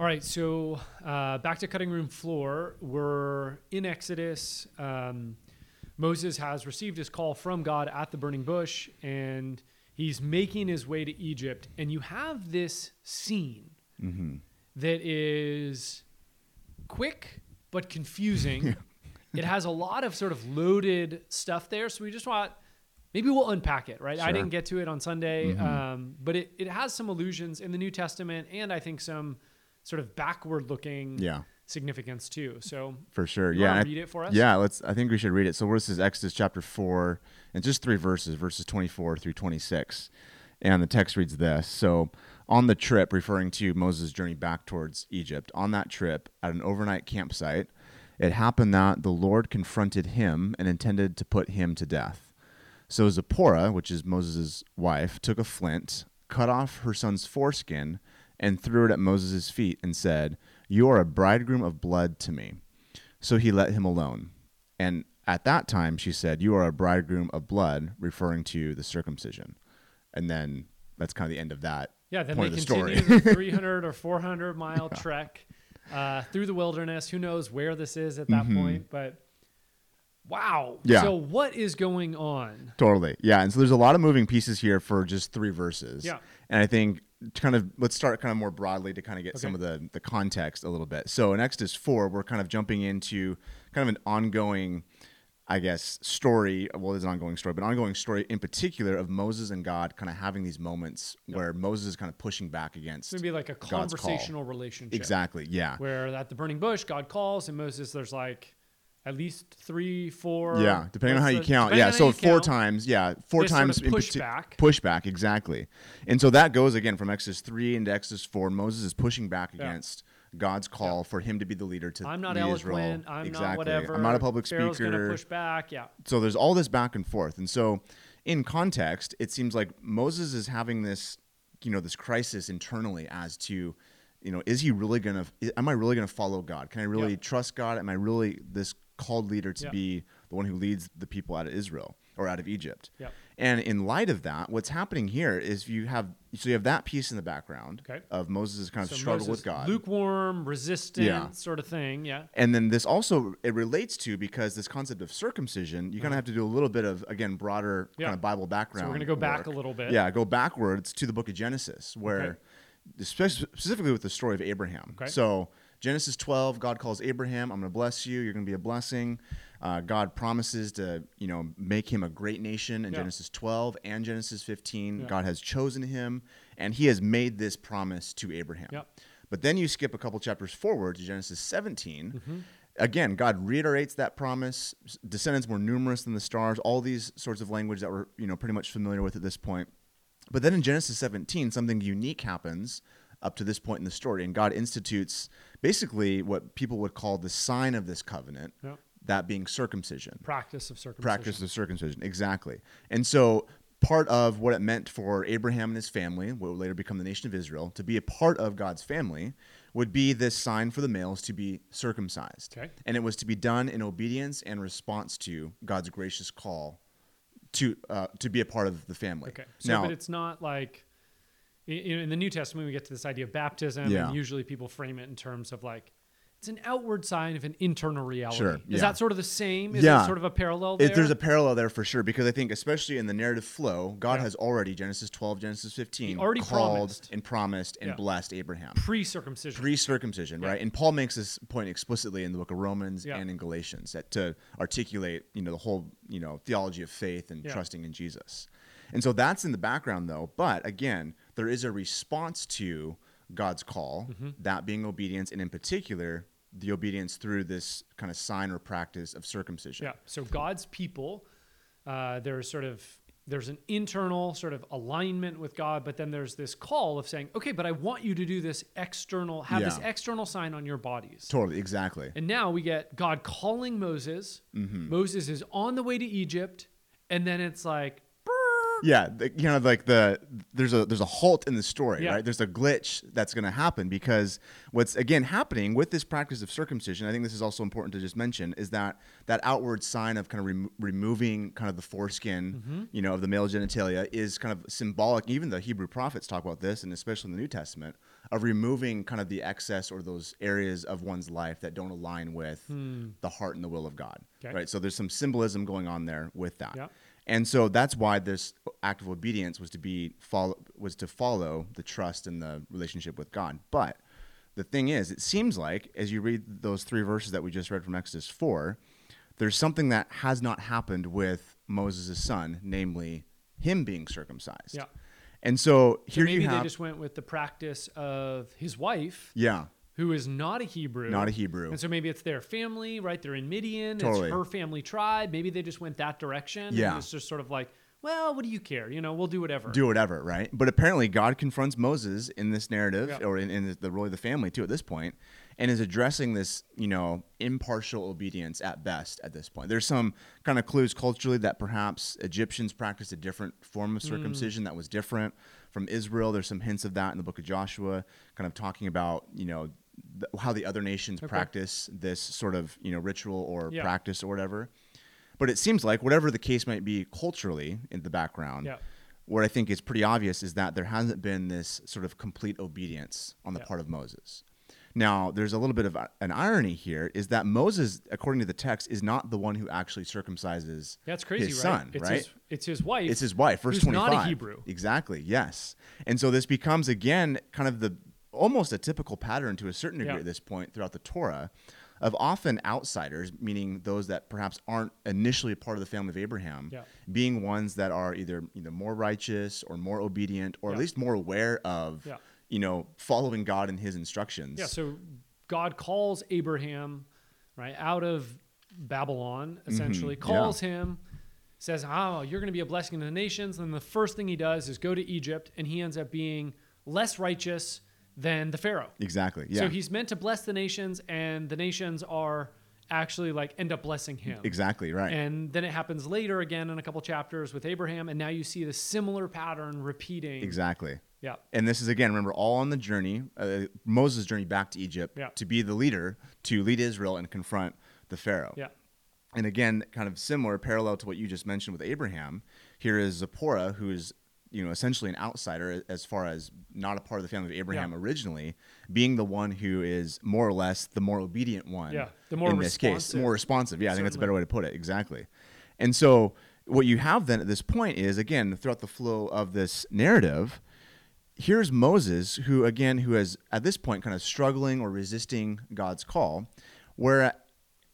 All right, so uh, back to cutting room floor. We're in Exodus. Um, Moses has received his call from God at the burning bush, and he's making his way to Egypt. And you have this scene that is quick but confusing. it has a lot of sort of loaded stuff there. So we just want maybe we'll unpack it, right? I didn't get to it on Sunday, um, but it, it has some allusions in the New Testament and I think some sort of backward looking Yeah. significance too. So For sure. You yeah. I- read it for us? Yeah, let's I think we should read it. So this is Exodus chapter 4 and just three verses, verses 24 through 26. And the text reads this. So on the trip referring to Moses' journey back towards Egypt, on that trip at an overnight campsite, it happened that the Lord confronted him and intended to put him to death. So Zipporah, which is Moses' wife, took a flint, cut off her son's foreskin, and threw it at Moses' feet and said, You are a bridegroom of blood to me. So he let him alone. And at that time, she said, You are a bridegroom of blood, referring to the circumcision. And then that's kind of the end of that yeah, then point they of the story. continue the 300 or 400 mile trek uh, through the wilderness. Who knows where this is at that point, but wow. Mm-hmm. Yeah. So what is going on? Totally. Yeah. And so there's a lot of moving pieces here for just three verses. Yeah. And I think kind of let's start kind of more broadly to kind of get some of the the context a little bit. So in Exodus 4, we're kind of jumping into kind of an ongoing I guess story, well, it's an ongoing story, but ongoing story in particular of Moses and God kind of having these moments where Moses is kind of pushing back against Maybe like a God's call. conversational relationship. Exactly. Yeah. Where at the burning bush, God calls, and Moses, there's like at least three, four. Yeah, depending on how you count. Yeah, so four count, times. Yeah, four This sort times of pushback. Pushback, exactly. And so that goes again from Exodus three into Exodus four. Moses is pushing back Yeah. against God's call for him to be the leader to I'm not eloquent. Israel. I'm exactly. not whatever. I'm not a public Pharaoh's speaker. gonna push back. Yeah. So there's all this back and forth. And so in context, it seems like Moses is having this, you know, this crisis internally as to, you know, is he really going to, am I really going to follow God? Can I really Yeah. trust God? Am I really this called leader to Yeah. be the one who leads the people out of Israel or out of Egypt? Yeah. And in light of that, what's happening here is you have, so you have that piece in the background Okay. of Moses' kind of So struggle Moses, with God. lukewarm, resistant, Yeah. sort of thing. Yeah. And then this also it relates to because this concept of circumcision, you kind of have to do a little bit of again broader Uh-huh. Kind of Bible background. So we're gonna go back work. a little bit. Yeah, go backwards to the book of Genesis, where spec- specifically with the story of Abraham. Okay. So Genesis 12, God calls Abraham, "I'm going to bless you. You're going to be a blessing." Uh, God promises to, you know, make him a great nation in Yeah. Genesis 12 and Genesis 15. Yeah. God has chosen him, and He has made this promise to Abraham. Yep. But then you skip a couple chapters forward to Genesis 17. Mm-hmm. Again, God reiterates that promise. Descendants more numerous than the stars. All these sorts of language that we're you know pretty much familiar with at this point. But then in Genesis 17, something unique happens up to this point in the story, and God institutes basically what people would call the sign of this covenant, Yep. that being circumcision Practice of circumcision. practice of circumcision exactly and so part of what it meant for abraham and his family what would later become the nation of israel to be a part of god's family would be this sign for the males to be circumcised Okay. and it was to be done in obedience and response to god's gracious call to uh, to be a part of the family Okay. So, now but it's not like in, the New Testament, we get to this idea of baptism, Yeah. and usually people frame it in terms of like it's an outward sign of an internal reality. Sure, Is that sort of the same? Is Yeah. it sort of a parallel there? It, there's a parallel there for sure because I think, especially in the narrative flow, God Yeah. has already Genesis 12, Genesis 15, He already called promised. and promised and Yeah. blessed Abraham. pre-circumcision. pre-circumcision, Yeah. right? And Paul makes this point explicitly in the book of Romans Yeah. and in Galatians that to articulate, you know, the whole, you know, theology of faith and Yeah. trusting in Jesus. And so that's in the background though, but again, there is a response to God's call, Mm-hmm. that being obedience and in particular the obedience through this kind of sign or practice of circumcision. Yeah. So God's people, uh, there's sort of there's an internal sort of alignment with God, but then there's this call of saying, okay, but I want you to do this external, have this external sign on your bodies. Totally, exactly. And now we get God calling Moses. Mm-hmm. Moses is on the way to Egypt, and then it's like, yeah, the, you know, like the there's a there's a halt in the story, Yeah. right? There's a glitch that's going to happen because what's again happening with this practice of circumcision. I think this is also important to just mention is that that outward sign of kind of remo- removing kind of the foreskin, Mm-hmm. you know, of the male genitalia is kind of symbolic. Even the Hebrew prophets talk about this, and especially in the New Testament, of removing kind of the excess or those areas of one's life that don't align with the heart and the will of God, Hmm. Okay. right? So there's some symbolism going on there with that. Yeah. And so that's why this act of obedience was to be follow was to follow the trust and the relationship with God. But the thing is, it seems like as you read those three verses that we just read from Exodus four, there's something that has not happened with Moses' son, namely him being circumcised. Yeah. And so So here maybe you they just went with the practice of his wife, yeah, who is not a Hebrew. not a Hebrew. And so maybe it's their family, right? They're in Midian. Totally. It's her family tribe. Maybe they just went that direction. Yeah. And it's just sort of like, well, what do you care? You know, we'll do whatever. do whatever, right? But apparently, God confronts Moses in this narrative, Yeah. or in, in the really the family too, at this point, and is addressing this, you know, impartial obedience at best. At this point, there's some kind of clues culturally that perhaps Egyptians practiced a different form Hmm. of circumcision that was different from Israel. There's some hints of that in the Book of Joshua, kind of talking about, you know. Th- How the other nations Okay. practice this sort of you know ritual or Yeah. practice or whatever, but it seems like whatever the case might be culturally in the background, Yeah. what I think is pretty obvious is that there hasn't been this sort of complete obedience on the Yeah. part of Moses. Now, there's a little bit of an irony here is that Moses, according to the text, is not the one who actually circumcises That's crazy, his right? son, it's right? His, it's his wife. It's his wife, verse who's 25. not a Hebrew. Exactly, yes. And so this becomes, again, kind of the almost a typical pattern to a certain degree Yeah. at this point throughout the Torah of often outsiders, meaning those that perhaps aren't initially a part of the family of Abraham, Yeah. being ones that are either either more righteous or more obedient or at least more aware of, Yeah. you know, following God and his instructions. Yeah, so God calls Abraham, right, out of Babylon, essentially, Mm-hmm. yeah. calls him, says, Oh, you're going to be a blessing to the nations. And the first thing he does is go to Egypt, and he ends up being less righteous than the Pharaoh. Exactly. Yeah. So he's meant to bless the nations, and the nations are actually like end up blessing him. exactly right. And then it happens later again in a couple chapters with Abraham, and now you see the similar pattern repeating. exactly. Yeah. And this is again, remember, all on the journey, uh, Moses' journey back to Egypt Yeah. to be the leader, to lead Israel and confront the Pharaoh. Yeah. And again, kind of similar, parallel to what you just mentioned with Abraham. Here is Zipporah, who is, you know, essentially an outsider as far as not a part of the family of Abraham Yeah. originally, being the one who is more or less the more obedient one. Yeah, the more in this case, more responsive. Yeah, I think that's a better way to put it. Exactly. And so, what you have then at this point is again throughout the flow of this narrative here's Moses, who again, who is at this point kind of struggling or resisting God's call, where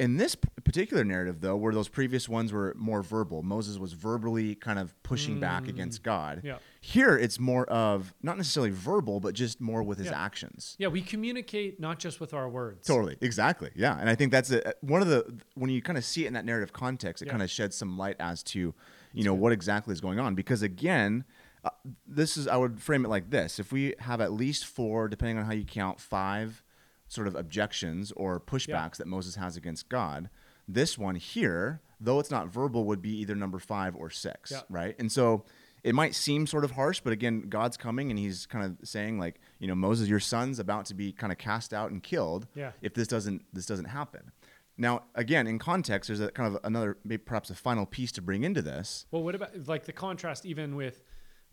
in this particular narrative, though, where those previous ones were more verbal, Moses was verbally kind of pushing back against God. Mm. Yeah. Here, it's more of not necessarily verbal, but just more with his Yeah. actions. Yeah, we communicate not just with our words. Totally, exactly, yeah, and I think that's a, one of the when you kind of see it in that narrative context, it Yeah. kind of sheds some light as to, you know, what exactly is going on. Because again, uh, this is I would frame it like this: if we have at least four, depending on how you count, five sort of objections or pushbacks that Moses has against God, this one here, though it's not verbal, would be either number five or six, Yeah. right? And so it might seem sort of harsh, but again, God's coming and he's kind of saying like, you know, Moses, your son's about to be kind of cast out and killed Yeah. if this doesn't this doesn't happen. Now, again, in context, there's a kind of another, maybe perhaps a final piece to bring into this. Well, what about like the contrast even with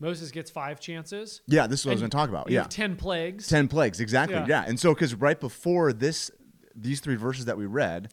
Moses gets five chances? Yeah, this is what I was going to talk about. Yeah, ten plagues. ten plagues, exactly. Yeah. Yeah, and so because right before this, these three verses that we read,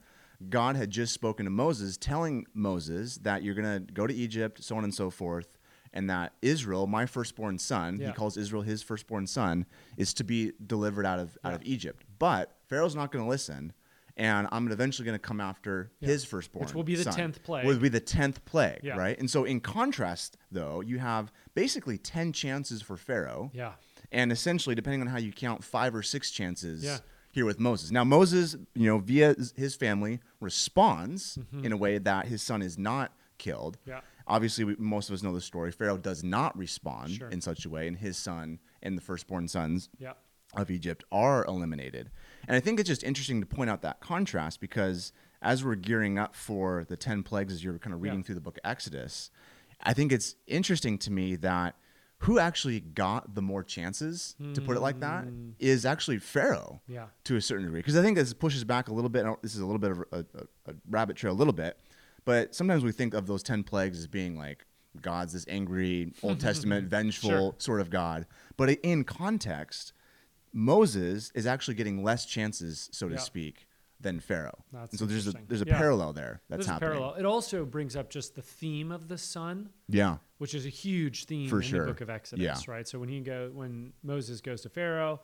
God had just spoken to Moses, telling Moses that you're going to go to Egypt, so on and so forth, and that Israel, my firstborn son, Yeah. he calls Israel his firstborn son, is to be delivered out of out of Egypt. But Pharaoh's not going to listen. And I'm eventually going to come after Yeah. his firstborn, Which will be the son, 10th plague. Will be the tenth plague, Yeah. right? And so, in contrast, though, you have basically ten chances for Pharaoh, Yeah. and essentially, depending on how you count, five or six chances Yeah. here with Moses. Now, Moses, you know, via his family, responds Mm-hmm. in a way that his son is not killed. Yeah. Obviously, we, most of us know the story. Pharaoh does not respond Sure. in such a way, and his son and the firstborn sons Yeah. Of Egypt are eliminated. And I think it's just interesting to point out that contrast because as we're gearing up for the 10 plagues, as you're kind of reading Yeah. through the book of Exodus, I think it's interesting to me that who actually got the more chances, to put it like that, hmm. is actually Pharaoh Yeah. to a certain degree. Because I think this pushes back a little bit. This is a little bit of a, a, a rabbit trail, a little bit. But sometimes we think of those 10 plagues as being like God's this angry, Old Testament, vengeful Sure. sort of God. But in context, Moses is actually getting less chances, so to Yeah. speak, than Pharaoh. So there's a there's a Yeah. parallel there that's There's a happening. parallel. It also brings up just the theme of the son, Yeah. which is a huge theme For in sure. the book of Exodus, Yeah. right? So when he go when Moses goes to Pharaoh,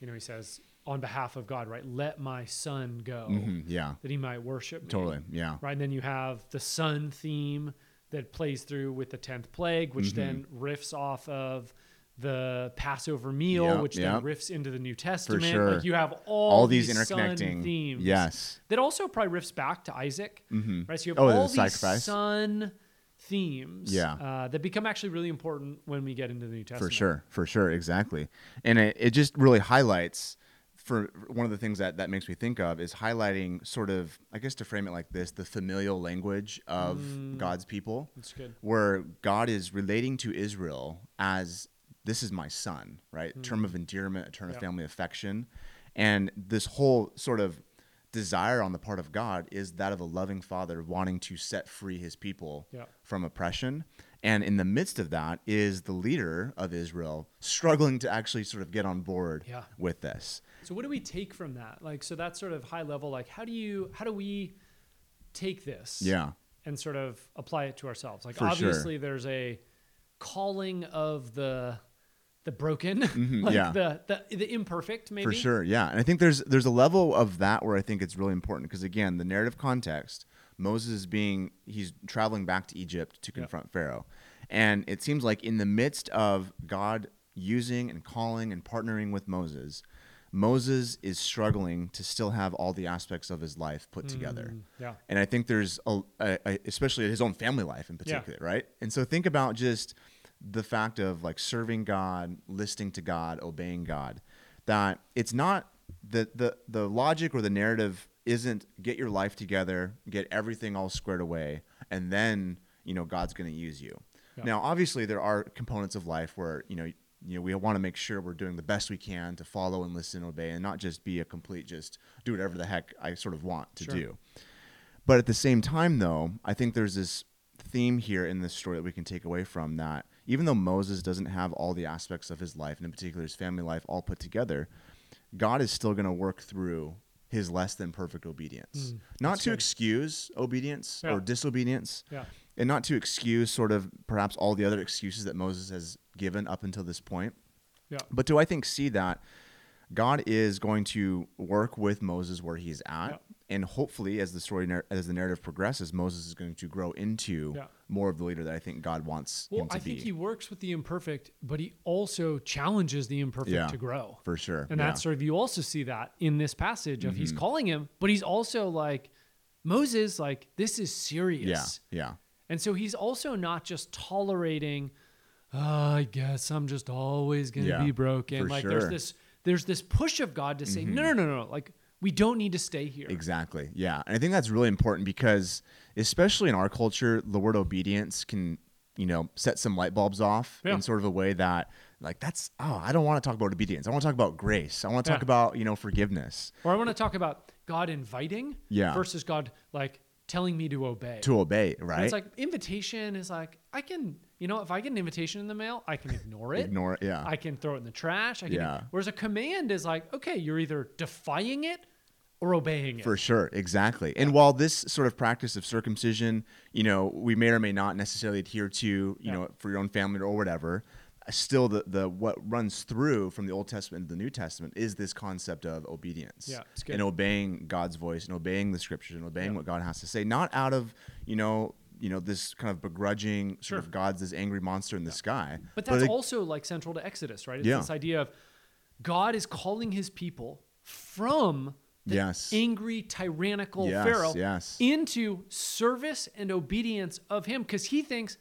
you know, he says on behalf of God, right? Let my son go Mhm, Yeah. that he might worship me. Totally. Yeah. Right. And then you have the son theme that plays through with the 10th plague, which Mm-hmm. then riffs off of the Passover meal, Yeah, which yeah. then riffs into the New Testament. sure. Like you have all, All these son interconnecting themes. Yes. That also probably riffs back to Isaac. Mhm. Right. So you have Oh, the all these sacrifice. son themes Yeah. uh, that become actually really important when we get into the New Testament. For sure, for sure, exactly. And it, it just really highlights for one of the things that that makes me think of is highlighting sort of I guess to frame it like this, the familial language of Mm. God's people That's good. where God is relating to Israel as this is my son, right? Term of endearment, a term Mm. Yeah. of family affection. And this whole sort of desire on the part of God is that of a loving father wanting to set free his people Yeah. from oppression. And in the midst of that is the leader of Israel struggling to actually sort of get on board Yeah. with this. So what do we take from that? Like, so that's sort of high level. Like, how do you, how do we take this? Yeah. and sort of apply it to ourselves. Like For sure. obviously there's a calling of the the broken, Mhm, like yeah. the, the the imperfect maybe. For sure, yeah. And I think there's there's a level of that where I think it's really important because again, the narrative context, Moses is being he's traveling back to Egypt to Yeah. confront Pharaoh. And it seems like in the midst of God using and calling and partnering with Moses, Moses is struggling to still have all the aspects of his life put together. Mm, yeah. And I think there's a, a, a especially his own family life in Yeah. particular, right? And so think about just the fact of like serving God, listening to God, obeying God. That it's not the the the logic or the narrative isn't get your life together, get everything all squared away, and then you know God's going to use you. Yeah. Now, obviously, there are components of life where you know you know we want to make sure we're doing the best we can to follow and listen and obey, and not just be a complete just do whatever the heck I sort of want to Sure. do. But at the same time, though, I think there's this theme here in this story that we can take away from that even though Moses doesn't have all the aspects of his life, and in particular his family life, all put together, God is still going to work through his less than perfect obedience. Mm, not to good. excuse obedience Yeah. or disobedience, Yeah. and not to excuse sort of perhaps all the other excuses that Moses has given up until this point. Yeah. But do I think see that God is going to work with Moses where he's at. And hopefully, as the story nar- as the narrative progresses, Moses is going to grow into Yeah. more of the leader that I think God wants Well, him to be. Well, I think be. he works with the imperfect, but he also challenges the imperfect Yeah. to grow. for sure, And yeah. that's sort of you also see that in this passage of Mm-hmm. he's calling him, but he's also like Moses, like this is serious. yeah, yeah And so he's also not just tolerating, "Oh, I guess I'm just always going to Yeah, be broken. Like sure. there's this there's this push of God to say, no, no, no, no, like we don't need to stay here. Exactly. Yeah. And I think that's really important because especially in our culture, the word obedience can, you know, set some light bulbs off Yeah. in sort of a way that like that's oh, I don't want to talk about obedience. I want to talk about grace. I want to talk Yeah. about, you know, forgiveness. Or I want to talk about God inviting Yeah. versus God like telling me to obey. To obey, And right? It's like invitation is like I can, you know, if I get an invitation in the mail, I can ignore it. Ignore it. Yeah. I can throw it in the trash. I can, Yeah. Whereas a command is like, okay, you're either defying it or obeying it. For sure, exactly. And while this sort of practice of circumcision, you know, we may or may not necessarily adhere to, you Yeah. know, for your own family or whatever, Uh, still the the what runs through from the Old Testament to the New Testament is this concept of obedience. Yeah, it's good. And obeying God's voice and obeying the scriptures and obeying Yeah. what God has to say, not out of, you know, you know, this kind of begrudging sort Sure. of God's this angry monster in the sky. But that's it- also like central to Exodus, right? It's Yeah. this idea of God is calling his people from the Yes. angry, tyrannical Yes, Pharaoh yes. into service and obedience of him because he thinks,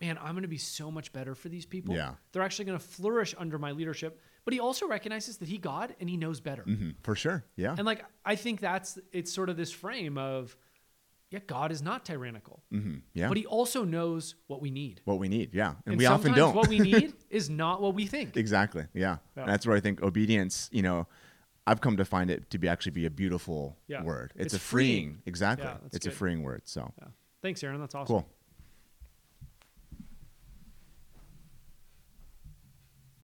man, I'm going to be so much better for these people. Yeah. They're actually going to flourish under my leadership. But he also recognizes that he God and he knows better. Mhm, for sure. Yeah. And like I think that's it's sort of this frame of yeah, God is not tyrannical, hmm Yeah. but He also knows what we need. what we need. Yeah. And, And we often don't. what we need is not what we think. exactly. Yeah. Yeah. And that's where I think obedience, you know, I've come to find it to be actually be a beautiful Yeah. word. It's, It's a freeing. freeing. Exactly. Yeah, it's a freeing word. So Yeah. Thanks, Aaron. That's awesome. cool.